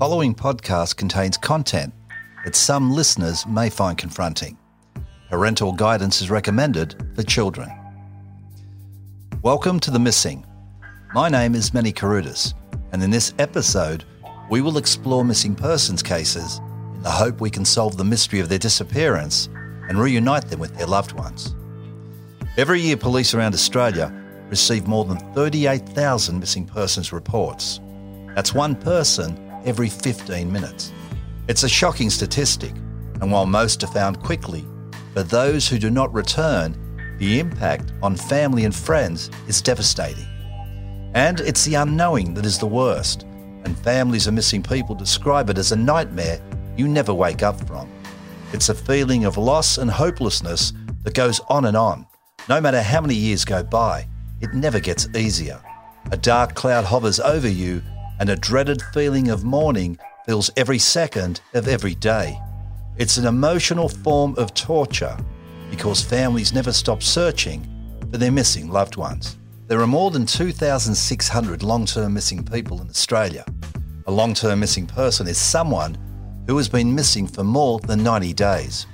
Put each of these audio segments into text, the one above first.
following podcast contains content that some listeners may find confronting. Parental guidance is recommended for children. Welcome to The Missing. My name is Manny Carudis, and in this episode, we will explore missing persons cases in the hope we can solve the mystery of their disappearance and reunite them with their loved ones. Every year, police around Australia receive more than 38,000 missing persons reports. That's one person every 15 minutes. It's a shocking statistic, and while most are found quickly, for those who do not return, the impact on family and friends is devastating. And it's the unknowing that is the worst, and families of missing people describe it as a nightmare you never wake up from. It's a feeling of loss and hopelessness that goes on and on. No matter how many years go by, it never gets easier. A dark cloud hovers over you and a dreaded feeling of mourning fills every second of every day. It's an emotional form of torture because families never stop searching for their missing loved ones. There are more than 2,600 long term missing people in Australia. A long term missing person is someone who has been missing for more than 90 days.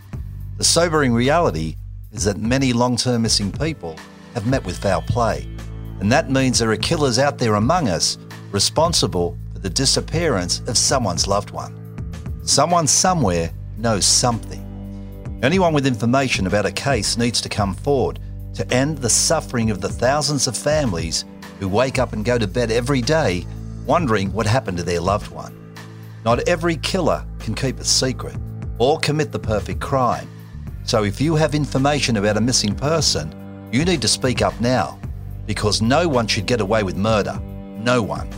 The sobering reality is that many long term missing people have met with foul play, and that means there are killers out there among us responsible for the disappearance of someone's loved one. Someone somewhere knows something. Anyone with information about a case needs to come forward to end the suffering of the thousands of families who wake up and go to bed every day wondering what happened to their loved one. Not every killer can keep a secret or commit the perfect crime. So if you have information about a missing person, you need to speak up now because no one should get away with murder. No one.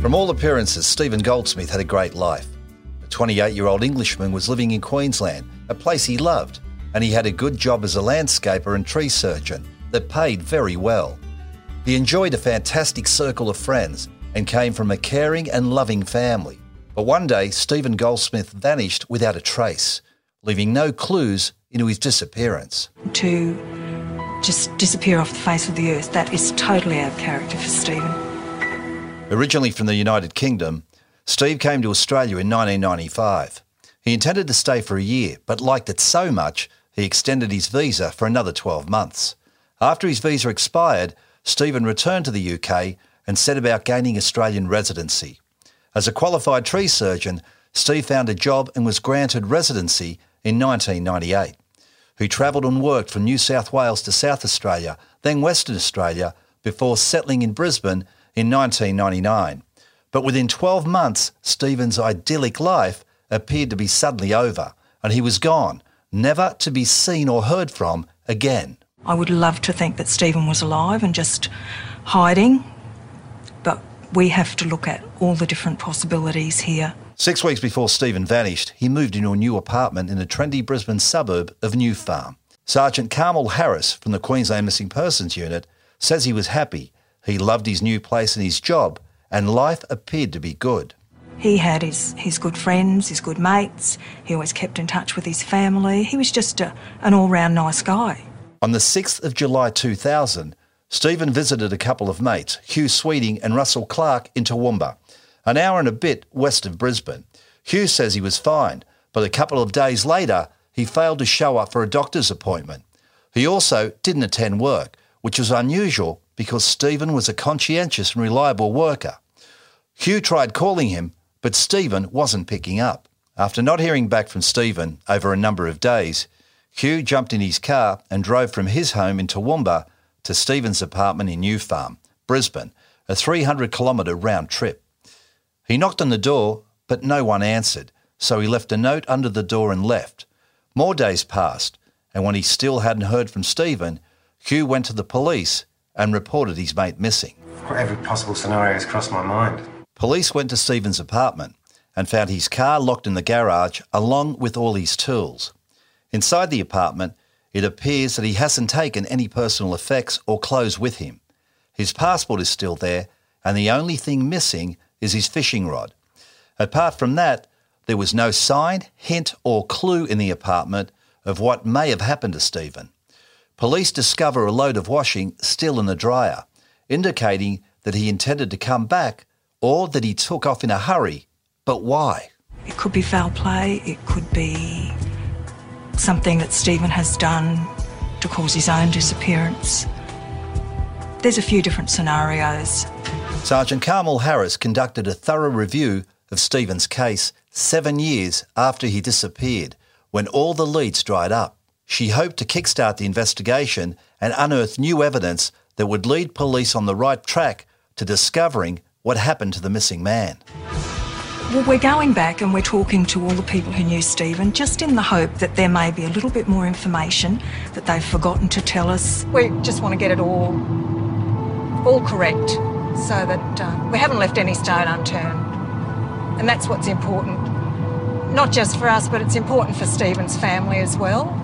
From all appearances, Steven Goldsmith had a great life. The 28 year old Englishman was living in Queensland, a place he loved, and he had a good job as a landscaper and tree surgeon that paid very well. He enjoyed a fantastic circle of friends and came from a caring and loving family. But one day, Steven Goldsmith vanished without a trace, leaving no clues into his disappearance. To just disappear off the face of the earth, that is totally out of character for Steven. Originally from the United Kingdom, Steve came to Australia in 1995. He intended to stay for a year, but liked it so much he extended his visa for another 12 months. After his visa expired, Steven returned to the UK and set about gaining Australian residency. As a qualified tree surgeon, Steve found a job and was granted residency in 1998. He travelled and worked from New South Wales to South Australia, then Western Australia, before settling in Brisbane in 1999. But within 12 months, Steven's idyllic life appeared to be suddenly over, and he was gone, never to be seen or heard from again. I would love to think that Steven was alive and just hiding, but we have to look at all the different possibilities here. Six weeks before Steven vanished, he moved into a new apartment in the trendy Brisbane suburb of New Farm. Sergeant Carmel Harris from the Queensland Missing Persons Unit says he was happy he loved his new place and his job, and life appeared to be good. He had his, his good friends, his good mates. He always kept in touch with his family. He was just a, an all round nice guy. On the 6th of July 2000, Steven visited a couple of mates, Hugh Sweeting and Russell Clark, in Toowoomba, an hour and a bit west of Brisbane. Hugh says he was fine, but a couple of days later, he failed to show up for a doctor's appointment. He also didn't attend work, which was unusual because Steven was a conscientious and reliable worker. Hugh tried calling him, but Steven wasn't picking up. After not hearing back from Steven over a number of days, Hugh jumped in his car and drove from his home in Toowoomba to Steven's apartment in New Farm, Brisbane, a 300 kilometre round trip. He knocked on the door, but no one answered, so he left a note under the door and left. More days passed, and when he still hadn't heard from Steven, Hugh went to the police and reported his mate missing. Every possible scenario has crossed my mind. Police went to Steven's apartment and found his car locked in the garage along with all his tools. Inside the apartment, it appears that he hasn't taken any personal effects or clothes with him. His passport is still there, and the only thing missing is his fishing rod. Apart from that, there was no sign, hint, or clue in the apartment of what may have happened to Steven. Police discover a load of washing still in the dryer, indicating that he intended to come back or that he took off in a hurry. But why? It could be foul play, it could be something that Steven has done to cause his own disappearance. There's a few different scenarios. Sergeant Carmel Harris conducted a thorough review of Steven's case seven years after he disappeared, when all the leads dried up. She hoped to kickstart the investigation and unearth new evidence that would lead police on the right track to discovering what happened to the missing man. Well, we're going back and we're talking to all the people who knew Steven just in the hope that there may be a little bit more information that they've forgotten to tell us. We just want to get it all, all correct so that uh, we haven't left any stone unturned. And that's what's important, not just for us, but it's important for Steven's family as well.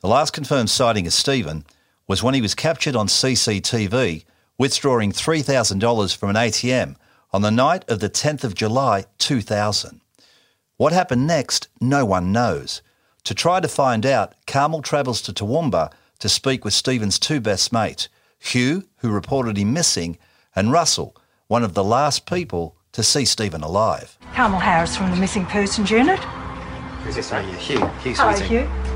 The last confirmed sighting of Steven was when he was captured on CCTV withdrawing $3,000 from an ATM on the night of the 10th of July 2000. What happened next, no one knows. To try to find out, Carmel travels to Toowoomba to speak with Steven's two best mates, Hugh, who reported him missing, and Russell, one of the last people to see Steven alive. Carmel Harris from the Missing Persons Unit. Who's this? Oh, yeah, Hugh. Hugh Hello, Hugh.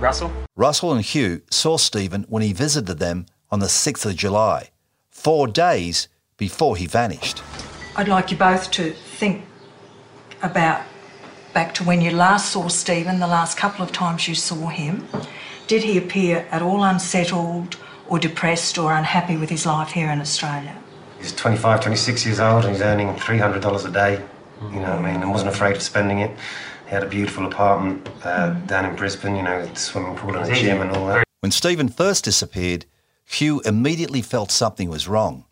Russell? Russell and Hugh saw Steven when he visited them on the 6th of July, four days before he vanished. I'd like you both to think about back to when you last saw Steven, the last couple of times you saw him. Did he appear at all unsettled or depressed or unhappy with his life here in Australia? He's 25, 26 years old and he's earning $300 a day. You know what I mean? And wasn't afraid of spending it. He had a beautiful apartment uh, down in Brisbane, you know, swimming pool and a gym and all that. When Steven first disappeared, Hugh immediately felt something was wrong.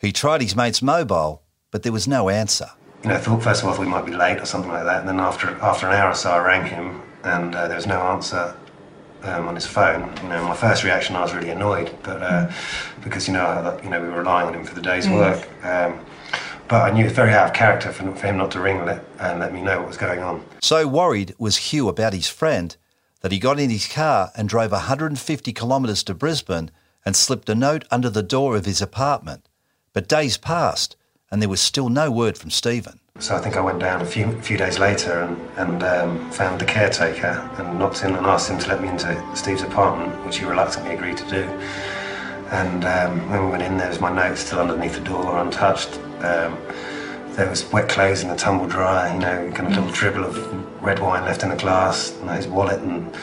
He tried his mate's mobile, but there was no answer. You know, I thought first of all we might be late or something like that. And then after after an hour or so, I rang him and uh, there was no answer um, on his phone. You know, my first reaction, I was really annoyed, but uh, because you know, I, you know, we were relying on him for the day's work. Um, but I knew it was very out of character for, for him not to ring and let, and let me know what was going on. So worried was Hugh about his friend that he got in his car and drove 150 kilometres to Brisbane and slipped a note under the door of his apartment. But days passed and there was still no word from Steven. So I think I went down a few few days later and, and um, found the caretaker and knocked in and asked him to let me into Steve's apartment, which he reluctantly agreed to do. And um, when we went in, there was my notes still underneath the door, untouched. Um, there was wet clothes in the tumble dryer, you know, kind of little dribble of red wine left in the glass, and his wallet and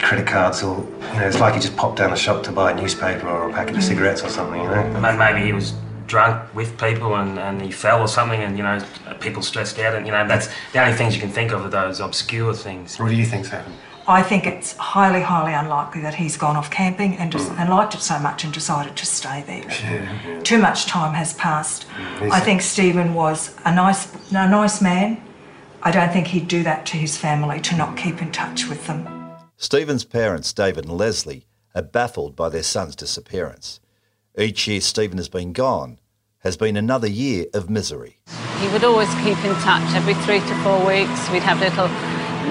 credit cards all, you know, it's like he just popped down the shop to buy a newspaper or a packet of cigarettes or something, you know. And maybe he was drunk with people and, and he fell or something and you know people stressed out and you know that's the only things you can think of are those obscure things What do you think's happened? I think it's highly, highly unlikely that he's gone off camping and, just, mm. and liked it so much and decided to stay there. Too much time has passed. I think Steven was a nice, a nice man. I don't think he'd do that to his family to not keep in touch with them. Steven's parents, David and Leslie, are baffled by their son's disappearance. Each year Steven has been gone has been another year of misery. He would always keep in touch every three to four weeks. We'd have little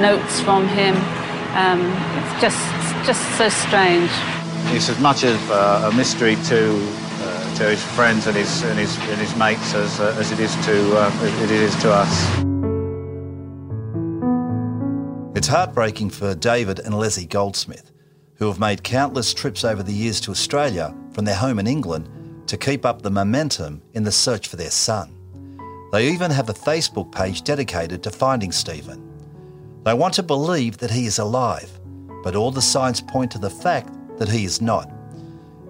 notes from him. Um, it's just, just so strange. It's as much of uh, a mystery to uh, to his friends and his and his, and his mates as, uh, as it is to uh, as it is to us. It's heartbreaking for David and Leslie Goldsmith, who have made countless trips over the years to Australia from their home in England to keep up the momentum in the search for their son. They even have a Facebook page dedicated to finding Steven. They want to believe that he is alive, but all the signs point to the fact that he is not.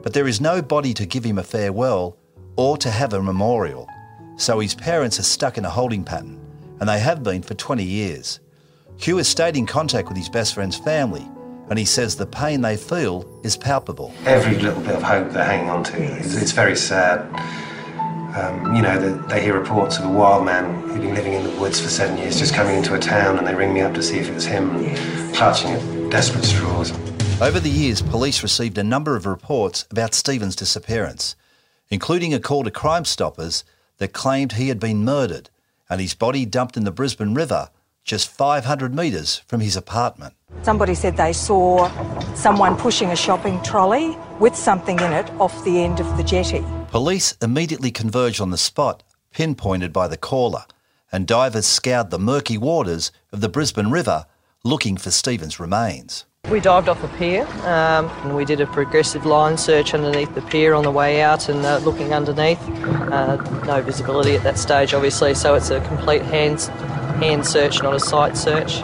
But there is no body to give him a farewell or to have a memorial, so his parents are stuck in a holding pattern, and they have been for 20 years. Hugh has stayed in contact with his best friend's family, and he says the pain they feel is palpable. Every little bit of hope they're hanging on to, it's, it's very sad. Um, you know, they, they hear reports of a wild man who'd been living in the woods for seven years just coming into a town and they ring me up to see if it was him clutching at desperate straws. Over the years, police received a number of reports about Steven's disappearance, including a call to Crime Stoppers that claimed he had been murdered and his body dumped in the Brisbane River just 500 metres from his apartment. Somebody said they saw someone pushing a shopping trolley with something in it off the end of the jetty. Police immediately converged on the spot pinpointed by the caller, and divers scoured the murky waters of the Brisbane River looking for Steven's remains. We dived off the pier um, and we did a progressive line search underneath the pier on the way out and uh, looking underneath. Uh, no visibility at that stage, obviously, so it's a complete hand, hand search, not a sight search.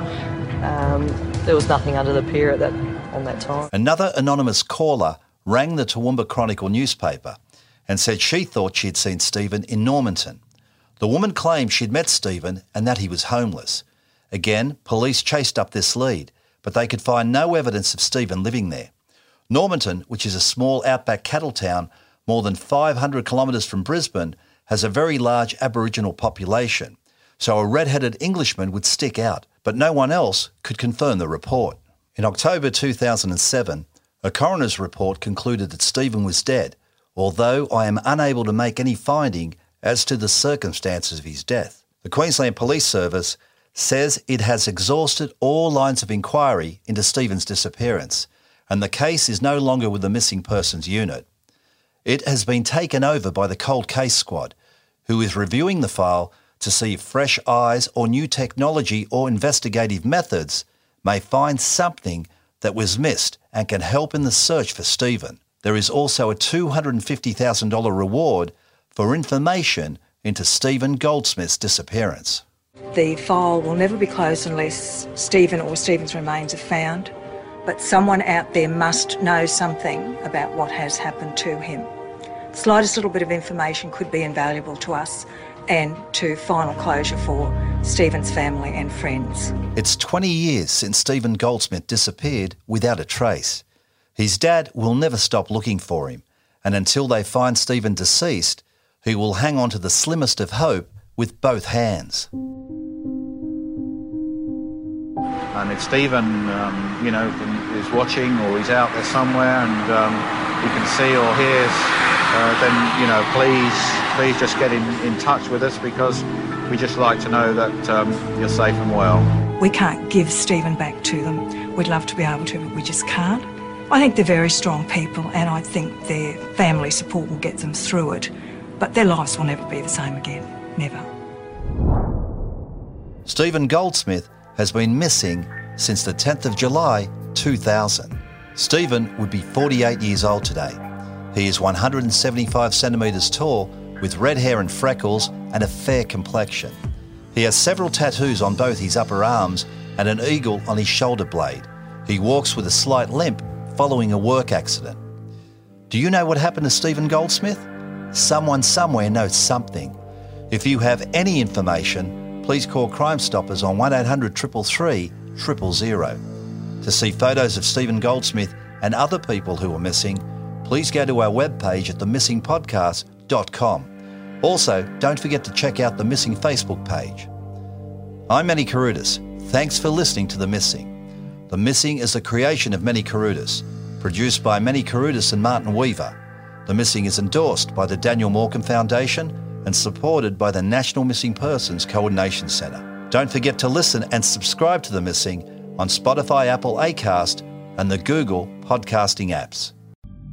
Um, there was nothing under the pier at that, on that time. Another anonymous caller rang the Toowoomba Chronicle newspaper and said she thought she had seen Steven in Normanton. The woman claimed she'd met Steven and that he was homeless. Again, police chased up this lead, but they could find no evidence of Steven living there. Normanton, which is a small outback cattle town more than 500 kilometres from Brisbane, has a very large Aboriginal population, so a red-headed Englishman would stick out, but no one else could confirm the report. In October 2007, a coroner's report concluded that Steven was dead, although I am unable to make any finding as to the circumstances of his death. The Queensland Police Service says it has exhausted all lines of inquiry into Steven's disappearance, and the case is no longer with the Missing Persons Unit. It has been taken over by the Cold Case Squad, who is reviewing the file to see if fresh eyes or new technology or investigative methods may find something that was missed and can help in the search for Steven. There is also a $250,000 reward for information into Steven Goldsmith's disappearance. The file will never be closed unless Steven or Steven's remains are found, but someone out there must know something about what has happened to him. The slightest little bit of information could be invaluable to us and to final closure for Steven's family and friends. It's 20 years since Steven Goldsmith disappeared without a trace. His dad will never stop looking for him, and until they find Steven deceased, he will hang on to the slimmest of hope with both hands. And if Steven, um, you know, is watching or he's out there somewhere and um, he can see or hears, uh, then you know, please, please just get in, in touch with us because we just like to know that um, you're safe and well. We can't give Steven back to them. We'd love to be able to, but we just can't. I think they're very strong people, and I think their family support will get them through it. But their lives will never be the same again. Never. Steven Goldsmith has been missing since the 10th of July 2000. Steven would be 48 years old today. He is 175 centimetres tall with red hair and freckles and a fair complexion. He has several tattoos on both his upper arms and an eagle on his shoulder blade. He walks with a slight limp following a work accident. Do you know what happened to Steven Goldsmith? Someone somewhere knows something. If you have any information, please call Crime Stoppers on 1800 333 000. To see photos of Steven Goldsmith and other people who are missing, please go to our webpage at themissingpodcast.com. Also, don't forget to check out the Missing Facebook page. I'm Manny Carudis. Thanks for listening to The Missing. The Missing is a creation of Manny Carudis, produced by Manny Carudis and Martin Weaver. The Missing is endorsed by the Daniel Morcombe Foundation and supported by the National Missing Persons Coordination Centre. Don't forget to listen and subscribe to The Missing on Spotify, Apple, Acast, and the Google podcasting apps.